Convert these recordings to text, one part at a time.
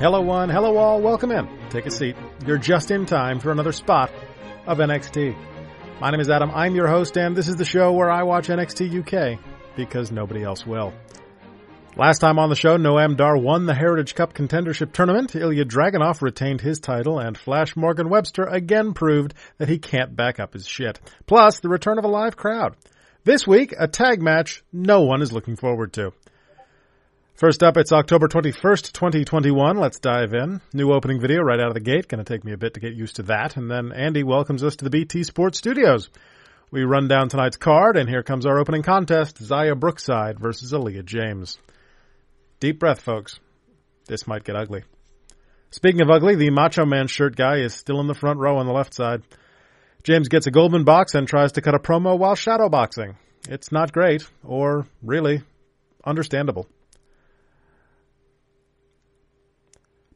Hello, one. Hello, all. Welcome in. Take a seat. You're just in time for another spot of NXT. My name is Adam. I'm your host, and this is the show where I watch NXT UK because nobody else will. Last time on the show, Noam Dar won the Heritage Cup contendership tournament. Ilja Dragunov retained his title, and Flash Morgan Webster again proved that he can't back up his shit. Plus, the return of a live crowd. This week, a tag match no one is looking forward to. First up, it's October 21st, 2021. Let's dive in. New opening video right out of the gate. To take me a bit to get used to that. And then Andy welcomes us to the BT Sports Studios. We run down tonight's card, and here comes our opening contest Xia Brookside versus Aleah James. Deep breath, folks. This might get ugly. Speaking of ugly, the Macho Man shirt guy is still in the front row on the left side. James gets a Goldman box and tries to cut a promo while shadowboxing. It's not great, or really understandable.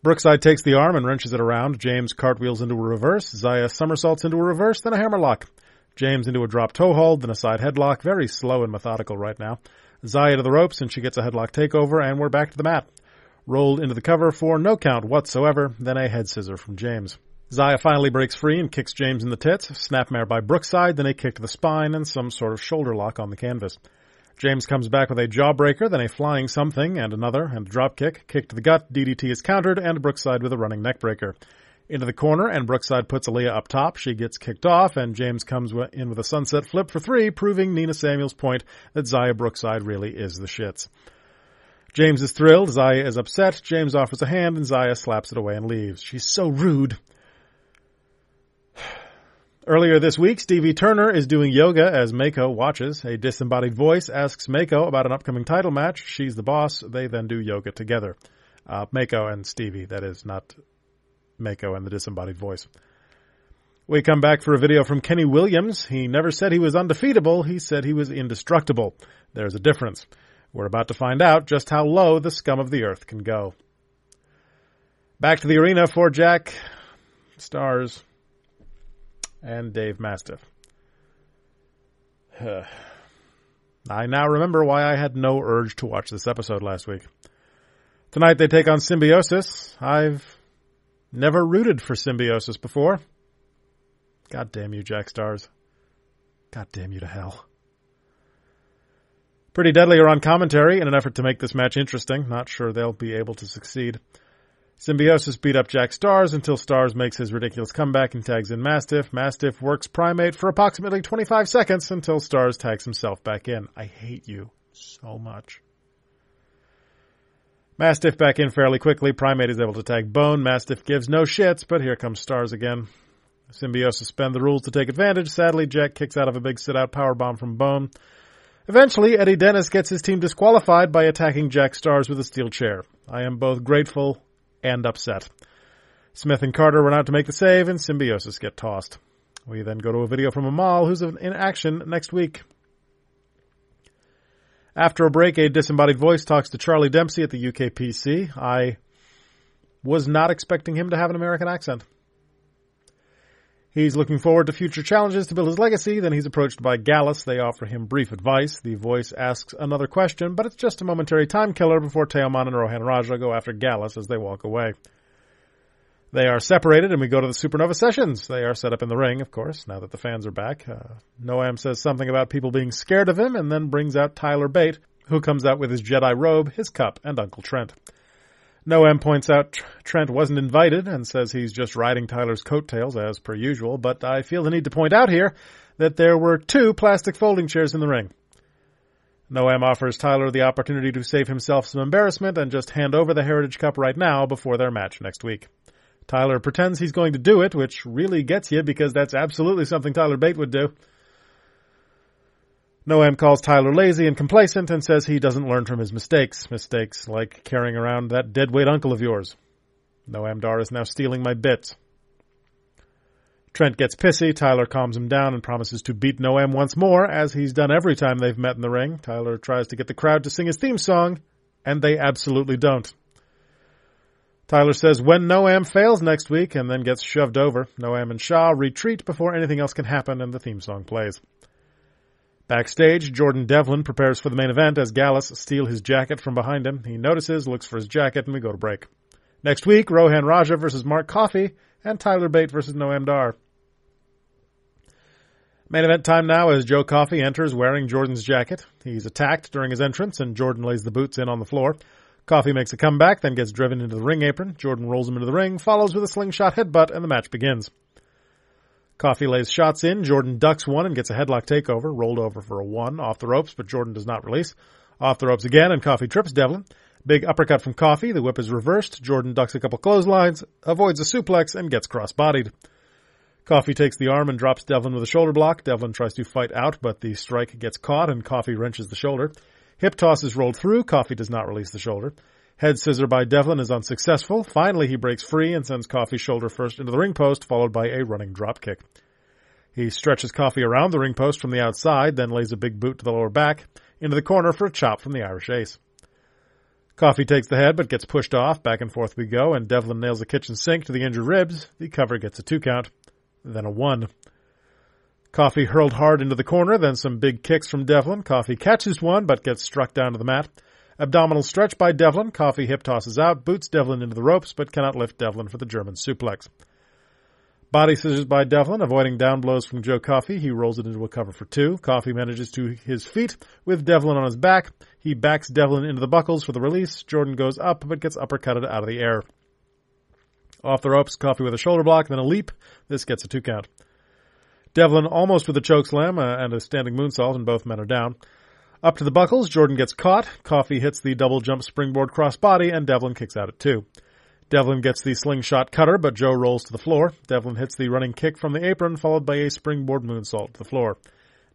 Brookside takes the arm and wrenches it around. James cartwheels into a reverse. Xia somersaults into a reverse, then a hammerlock. James into a drop toe hold, then a side headlock. Very slow and methodical right now. Xia to the ropes, and she gets a headlock takeover, and we're back to the mat. Rolled into the cover for no count whatsoever, then a head scissor from James. Xia finally breaks free and kicks James in the tits. Snapmare by Brookside, then a kick to the spine, and some sort of shoulder lock on the canvas. James comes back with a jawbreaker, then a flying something, and another, and a drop kick. Kick to the gut, DDT is countered, and Brookside with a running neckbreaker. Into the corner, and Brookside puts Aleah up top. She gets kicked off, and James comes in with a sunset flip for three, proving Nina Samuel's point that Xia Brookside really is the shits. James is thrilled, Xia is upset, James offers a hand, and Xia slaps it away and leaves. She's so rude. Earlier this week, Stevie Turner is doing yoga as Meiko watches. A disembodied voice asks Meiko about an upcoming title match. She's the boss. They then do yoga together. Uh, Meiko and Stevie, that is, not Meiko and the disembodied voice. We come back for a video from Kenny Williams. He never said he was undefeatable. He said he was indestructible. There's a difference. We're about to find out just how low the scum of the earth can go. Back to the arena for Jack Starz and Dave Mastiff. I now remember why I had no urge to watch this episode last week. Tonight they take on Symbiosis. I've never rooted for Symbiosis before. God damn you, Jack Starz. God damn you to hell. Pretty Deadly are on commentary in an effort to make this match interesting. Not sure they'll be able to succeed. Symbiosis beat up Jack Starz until Starz makes his ridiculous comeback and tags in Mastiff. Mastiff works Primate for approximately 25 seconds until Starz tags himself back in. I hate you so much. Mastiff back in fairly quickly. Primate is able to tag Bone. Mastiff gives no shits, but here comes Starz again. Symbiosis spend the rules to take advantage. Sadly, Jack kicks out of a big sit-out powerbomb from Bone. Eventually, Eddie Dennis gets his team disqualified by attacking Jack Starz with a steel chair. I am both grateful and upset. Smith and Carter run out to make the save, and Symbiosis get tossed. We then go to a video from Amal, who's in action next week. After a break, a disembodied voice talks to Charlie Dempsey at the UKPC. I was not expecting him to have an American accent. He's looking forward to future challenges to build his legacy. Then he's approached by Gallus. They offer him brief advice. The voice asks another question, but it's just a momentary time killer before Teoman and Rohan Raja go after Gallus as they walk away. They are separated, and we go to the Supernova sessions. They are set up in the ring, of course, now that the fans are back. Uh, Noam says something about people being scared of him, and then brings out Tyler Bate, who comes out with his Jedi robe, his cup, and Uncle Trent. Noam points out Trent wasn't invited and says he's just riding Tyler's coattails as per usual, but I feel the need to point out here that there were two plastic folding chairs in the ring. Noam offers Tyler the opportunity to save himself some embarrassment and just hand over the Heritage Cup right now before their match next week. Tyler pretends he's going to do it, which really gets you because that's absolutely something Tyler Bate would do. Noam calls Tyler lazy and complacent and says he doesn't learn from his mistakes. Mistakes like carrying around that deadweight uncle of yours. Noam Dar is now stealing my bits. Trent gets pissy. Tyler calms him down and promises to beat Noam once more, as he's done every time they've met in the ring. Tyler tries to get the crowd to sing his theme song, and they absolutely don't. Tyler says when Noam fails next week and then gets shoved over, Noam and Sha retreat before anything else can happen and the theme song plays. Backstage, Jordan Devlin prepares for the main event as Gallus steals his jacket from behind him. He notices, looks for his jacket, and we go to break. Next week, Rohan Raja versus Mark Coffey and Tyler Bate versus Noam Dar. Main event time now as Joe Coffey enters wearing Jordan's jacket. He's attacked during his entrance and Jordan lays the boots in on the floor. Coffey makes a comeback, then gets driven into the ring apron. Jordan rolls him into the ring, follows with a slingshot headbutt, and the match begins. Coffey lays shots in. Jordan ducks one and gets a headlock takeover. Rolled over for a one off the ropes, but Jordan does not release. Off the ropes again, and Coffey trips Devlin. Big uppercut from Coffey. The whip is reversed. Jordan ducks a couple clotheslines, avoids a suplex, and gets cross-bodied. Coffey takes the arm and drops Devlin with a shoulder block. Devlin tries to fight out, but the strike gets caught, and Coffey wrenches the shoulder. Hip toss is rolled through. Coffey does not release the shoulder. Head scissor by Devlin is unsuccessful. Finally, he breaks free and sends Coffey shoulder first into the ring post, followed by a running drop kick. He stretches Coffey around the ring post from the outside, then lays a big boot to the lower back, into the corner for a chop from the Irish Ace. Coffey takes the head but gets pushed off. Back and forth we go, and Devlin nails a kitchen sink to the injured ribs. The cover gets a two count, then a one. Coffey hurled hard into the corner, then some big kicks from Devlin. Coffey catches one but gets struck down to the mat. Abdominal stretch by Devlin. Coffey hip tosses out, boots Devlin into the ropes, but cannot lift Devlin for the German suplex. Body scissors by Devlin, avoiding down blows from Joe Coffey. He rolls it into a cover for two. Coffey manages to his feet with Devlin on his back. He backs Devlin into the buckles for the release. Jordan goes up, but gets uppercutted out of the air. Off the ropes, Coffey with a shoulder block, then a leap. This gets a two count. Devlin almost with a choke slam uh, and a standing moonsault, and both men are down. Up to the buckles, Jordan gets caught. Coffey hits the double jump springboard crossbody, and Devlin kicks out at two. Devlin gets the slingshot cutter, but Joe rolls to the floor. Devlin hits the running kick from the apron, followed by a springboard moonsault to the floor.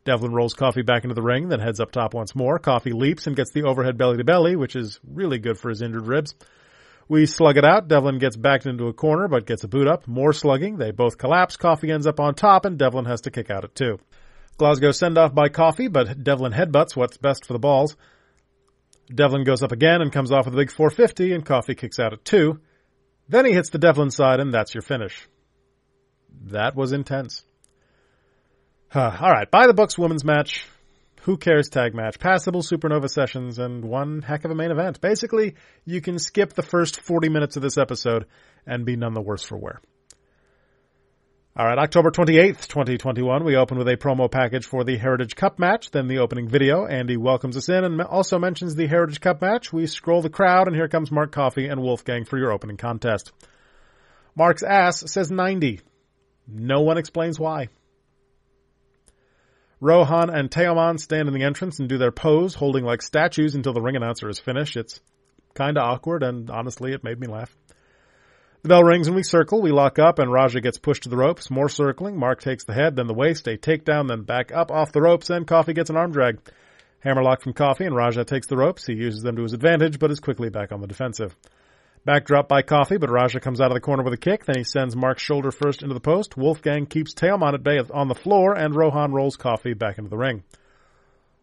Devlin rolls Coffey back into the ring, then heads up top once more. Coffey leaps and gets the overhead belly to belly, which is really good for his injured ribs. We slug it out. Devlin gets backed into a corner, but gets a boot up. More slugging. They both collapse. Coffey ends up on top, and Devlin has to kick out at two. Glasgow send off by Coffey, but Devlin headbutts what's best for the balls. Devlin goes up again and comes off with a big 450, and Coffey kicks out at two. Then he hits the Devlin side, and that's your finish. That was intense. All right, by the books women's match. Who cares tag match? Passable supernova sessions and one heck of a main event. Basically, you can skip the first 40 minutes of this episode and be none the worse for wear. All right, October 28th, 2021, we open with a promo package for the Heritage Cup match, then the opening video. Andy welcomes us in and also mentions the Heritage Cup match. We scroll the crowd, and here comes Mark Coffey and Wolfgang for your opening contest. Mark's ass says 90. No one explains why. Rohan and Teoman stand in the entrance and do their pose, holding like statues until the ring announcer is finished. It's kinda awkward, and honestly, it made me laugh. The bell rings and we circle. We lock up and Raja gets pushed to the ropes. More circling. Mark takes the head, then the waist, a takedown, then back up off the ropes, and Coffey gets an arm drag. Hammerlock from Coffey, and Raja takes the ropes. He uses them to his advantage, but is quickly back on the defensive. Backdrop by Coffey, but Raja comes out of the corner with a kick. Then he sends Mark's shoulder first into the post. Wolfgang keeps Teoman at bay on the floor, and Rohan rolls Coffey back into the ring.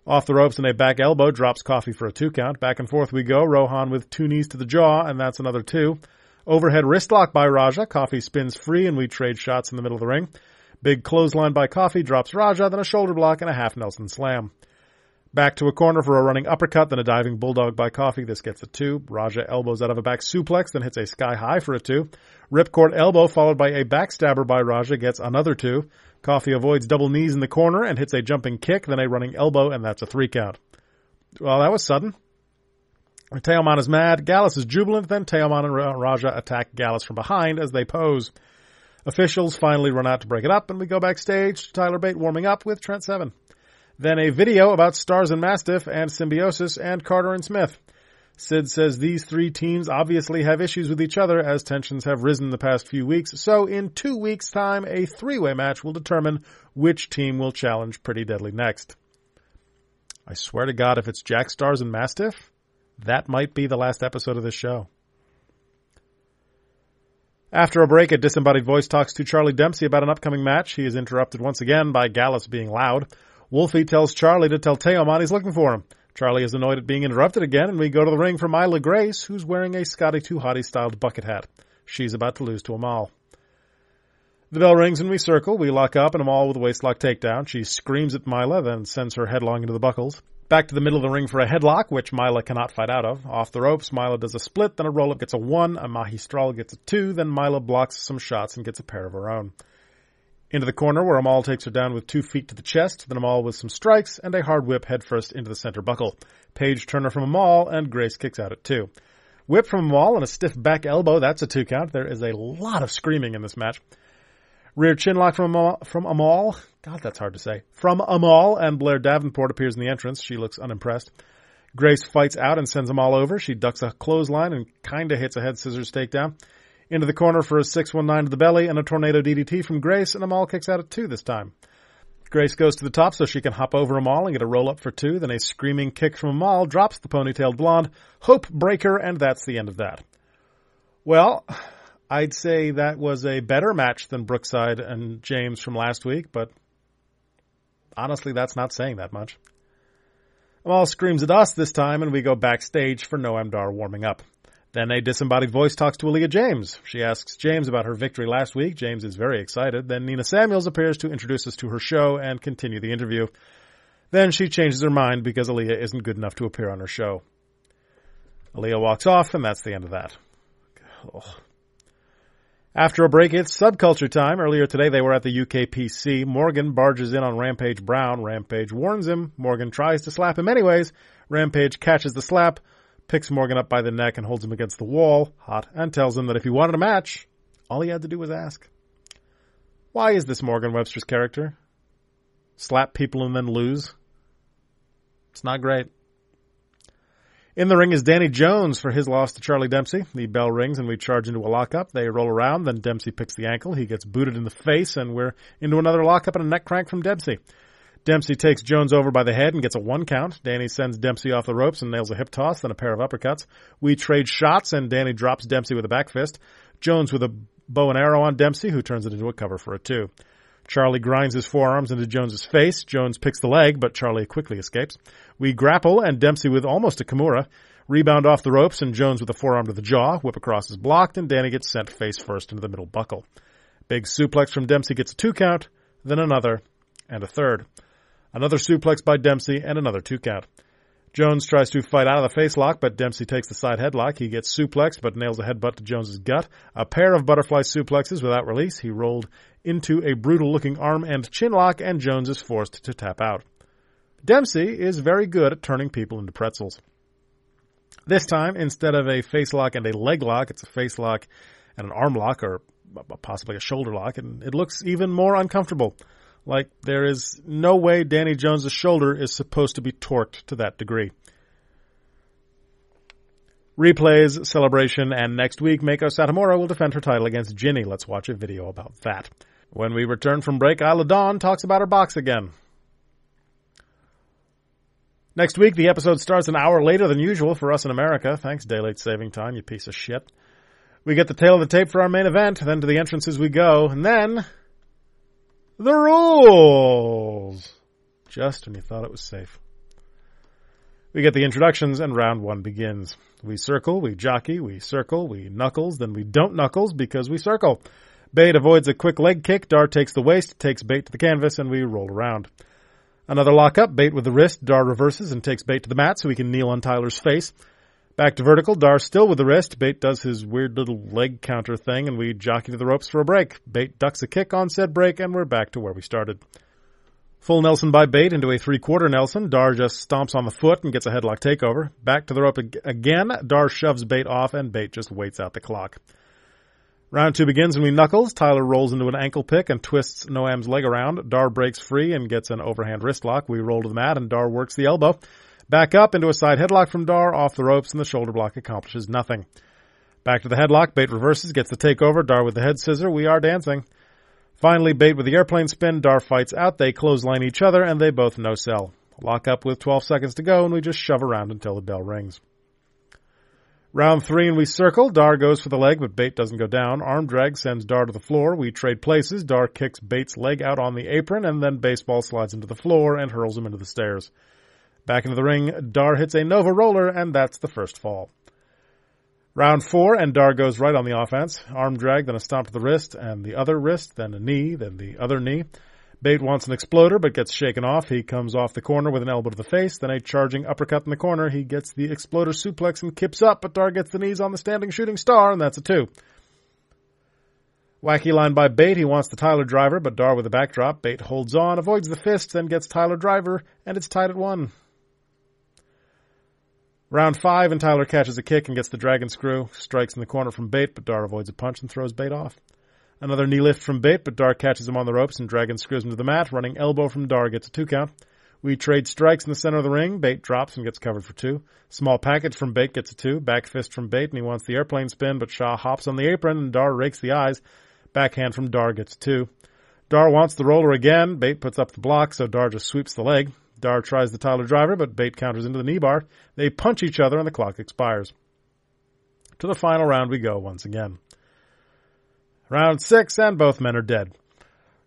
Off the ropes and a back elbow drops Coffey for a two count. Back and forth we go. Rohan with two knees to the jaw, and that's another two. Overhead wristlock by Raja. Coffey spins free and we trade shots in the middle of the ring. Big clothesline by Coffey drops Raja, then a shoulder block and a half Nelson slam. Back to a corner for a running uppercut, then a diving bulldog by Coffey. This gets a two. Raja elbows out of a back suplex, then hits a sky high for a two. Ripcord elbow followed by a backstabber by Raja gets another two. Coffey avoids double knees in the corner and hits a jumping kick, then a running elbow, and that's a three count. Well, that was sudden. Teoman is mad. Gallus is jubilant. Then Teoman and Raja attack Gallus from behind as they pose. Officials finally run out to break it up, and we go backstage to Tyler Bate warming up with Trent Seven. Then a video about Starz and Mastiff and Symbiosis and Carter and Smith. Sid says these three teams obviously have issues with each other as tensions have risen the past few weeks, so in two weeks' time, a three-way match will determine which team will challenge Pretty Deadly next. I swear to God, if it's Jack Starz and Mastiff, that might be the last episode of this show. After a break, a disembodied voice talks to Charlie Dempsey about an upcoming match. He is interrupted once again by Gallus being loud. Wolfie tells Charlie to tell Teoman he's looking for him. Charlie is annoyed at being interrupted again, and we go to the ring for Myla Grace, who's wearing a Scotty 2 Hottie styled bucket hat. She's about to lose to Amal. The bell rings and we circle. We lock up and Amal with a waistlock takedown. She screams at Myla, then sends her headlong into the buckles. Back to the middle of the ring for a headlock, which Myla cannot fight out of. Off the ropes, Myla does a split, then a roll up gets a one, a magistral gets a two, then Myla blocks some shots and gets a pair of her own. Into the corner where Amal takes her down with two feet to the chest, then Amal with some strikes, and a hard whip headfirst into the center buckle. Page Turner from Amal, and Grace kicks out at two. Whip from Amal and a stiff back elbow, that's a two count. There is a lot of screaming in this match. Rear chinlock from Amal, from Amal. God, that's hard to say. From Amal, and Blair Davenport appears in the entrance. She looks unimpressed. Grace fights out and sends Amal over. She ducks a clothesline and kinda hits a head scissors takedown. Into the corner for a 619 to the belly and a tornado DDT from Grace, and Amal kicks out at two this time. Grace goes to the top so she can hop over Amal and get a roll up for two. Then a screaming kick from Amal drops the ponytailed blonde. Hope breaker, and that's the end of that. Well, I'd say that was a better match than Brookside and James from last week, but honestly, that's not saying that much. Amal screams at us this time, and we go backstage for Noam Dar warming up. Then a disembodied voice talks to Aleah James. She asks James about her victory last week. James is very excited. Then Nina Samuels appears to introduce us to her show and continue the interview. Then she changes her mind because Aleah isn't good enough to appear on her show. Aleah walks off, and that's the end of that. Ugh. After a break, it's subculture time. Earlier today, they were at the UKPC. Morgan barges in on Rampage Brown. Rampage warns him. Morgan tries to slap him anyways. Rampage catches the slap picks Morgan up by the neck and holds him against the wall, hot, and tells him that if he wanted a match, all he had to do was ask. Why is this Morgan Webster's character? Slap people and then lose? It's not great. In the ring is Danny Jones for his loss to Charlie Dempsey. The bell rings and we charge into a lockup. They roll around, then Dempsey picks the ankle. He gets booted in the face and we're into another lockup and a neck crank from Dempsey. Dempsey takes Jones over by the head and gets a one count. Danny sends Dempsey off the ropes and nails a hip toss, then a pair of uppercuts. We trade shots and Danny drops Dempsey with a back fist. Jones with a bow and arrow on Dempsey, who turns it into a cover for a two. Charlie grinds his forearms into Jones's face. Jones picks the leg, but Charlie quickly escapes. We grapple and Dempsey with almost a Kimura. Rebound off the ropes and Jones with a forearm to the jaw. Whip across is blocked and Danny gets sent face first into the middle buckle. Big suplex from Dempsey gets a two count, then another, and a third. Another suplex by Dempsey and another two count. Jones tries to fight out of the face lock, but Dempsey takes the side headlock. He gets suplexed, but nails a headbutt to Jones's gut. A pair of butterfly suplexes without release. He rolled into a brutal looking arm and chin lock, and Jones is forced to tap out. Dempsey is very good at turning people into pretzels. This time, instead of a face lock and a leg lock, it's a face lock and an arm lock, or possibly a shoulder lock, and it looks even more uncomfortable. Like, there is no way Danny Jones' shoulder is supposed to be torqued to that degree. Replays, celebration, and next week, Meiko Satomura will defend her title against Jinny. Let's watch a video about that. When we return from break, Isla Dawn talks about her box again. Next week, the episode starts an hour later than usual for us in America. Thanks, daylight saving time, you piece of shit. We get the tale of the tape for our main event, then to the entrances we go, and then the rules! Just when you thought it was safe. We get the introductions and round one begins. We circle, we jockey, we circle, we knuckles, then we don't knuckles because we circle. Bate avoids a quick leg kick, Dar takes the waist, takes Bate to the canvas, and we roll around. Another lockup, Bate with the wrist, Dar reverses and takes Bate to the mat so he can kneel on Tyler's face. Back to vertical, Dar still with the wrist. Bate does his weird little leg counter thing, and we jockey to the ropes for a break. Bate ducks a kick on said break, and we're back to where we started. Full Nelson by Bate into a three-quarter Nelson. Dar just stomps on the foot and gets a headlock takeover. Back to the rope again. Dar shoves Bate off, and Bate just waits out the clock. Round two begins and we knuckles. Tyler rolls into an ankle pick and twists Noam's leg around. Dar breaks free and gets an overhand wrist lock. We roll to the mat and Dar works the elbow. Back up into a side headlock from Dar, off the ropes, and the shoulder block accomplishes nothing. Back to the headlock, Bate reverses, gets the takeover, Dar with the head scissor, we are dancing. Finally, Bate with the airplane spin, Dar fights out, they clothesline each other, and they both no sell. Lock up with 12 seconds to go, and we just shove around until the bell rings. Round three and we circle. Dar goes for the leg, but Bate doesn't go down. Arm drag sends Dar to the floor. We trade places. Dar kicks Bate's leg out on the apron, and then baseball slides into the floor and hurls him into the stairs. Back into the ring, Dar hits a Nova roller, and that's the first fall. Round four, and Dar goes right on the offense. Arm drag, then a stomp to the wrist, and the other wrist, then a knee, then the other knee. Bate wants an exploder, but gets shaken off. He comes off the corner with an elbow to the face, then a charging uppercut in the corner. He gets the exploder suplex and kips up, but Dar gets the knees on the standing shooting star, and that's a two. Wacky line by Bate. He wants the Tyler driver, but Dar with a backdrop. Bate holds on, avoids the fist, then gets Tyler driver, and it's tied at one. Round five, and Tyler catches a kick and gets the dragon screw. Strikes in the corner from Bate, but Dar avoids a punch and throws Bate off. Another knee lift from Bate, but Dar catches him on the ropes and Dragon screws him to the mat. Running elbow from Dar gets a two count. We trade strikes in the center of the ring. Bate drops and gets covered for two. Small package from Bate gets a two. Back fist from Bate and he wants the airplane spin, but Sha hops on the apron and Dar rakes the eyes. Backhand from Dar gets two. Dar wants the roller again. Bate puts up the block, so Dar just sweeps the leg. Dar tries the Tyler driver, but Bate counters into the knee bar. They punch each other and the clock expires. To the final round we go once again. Round six, and both men are dead.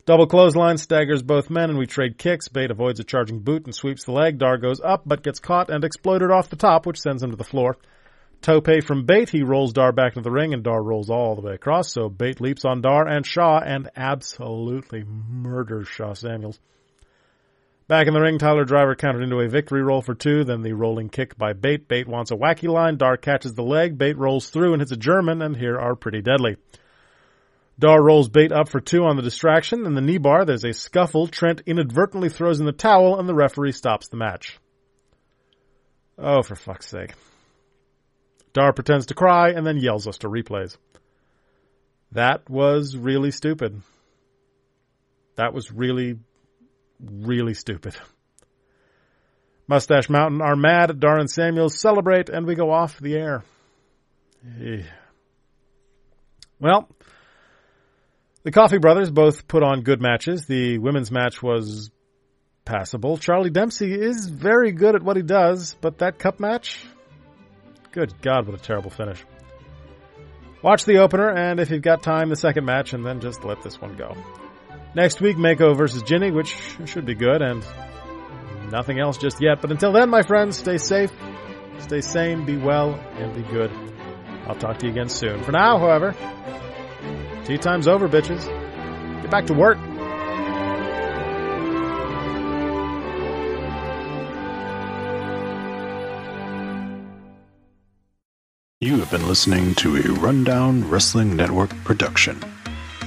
Double clothesline staggers both men, and we trade kicks. Bate avoids a charging boot and sweeps the leg. Dar goes up, but gets caught and exploded off the top, which sends him to the floor. Tope from Bate, he rolls Dar back into the ring, and Dar rolls all the way across, so Bate leaps on Dar and Sha and absolutely murders Sha Samuels. Back in the ring, Tyler Driver countered into a victory roll for two, then the rolling kick by Bate. Bate wants a wacky line, Dar catches the leg, Bate rolls through and hits a German, and here are pretty deadly. Dar rolls Bate up for two on the distraction. In the knee bar, there's a scuffle. Trent inadvertently throws in the towel, and the referee stops the match. Oh, for fuck's sake. Dar pretends to cry and then yells us to replays. That was really stupid. That was really, really stupid. Mustache Mountain are mad. Dar and Samuels celebrate, and we go off the air. Eh. Well, the Coffey brothers both put on good matches. The women's match was passable. Charlie Dempsey is very good at what he does, but that cup match? Good God, what a terrible finish. Watch the opener, and if you've got time, the second match, and then just let this one go. Next week, Meiko versus Jinny, which should be good, and nothing else just yet. But until then, my friends, stay safe, stay sane, be well, and be good. I'll talk to you again soon. For now, however, Tea time's over, bitches. Get back to work. You have been listening to a Rundown Wrestling Network production.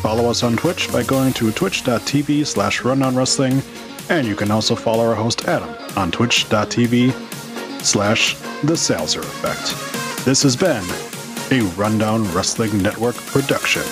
Follow us on Twitch by going to twitch.tv slash rundown wrestling. And you can also follow our host Adam on twitch.tv slash the Salzer Effect. This has been a Rundown Wrestling Network production.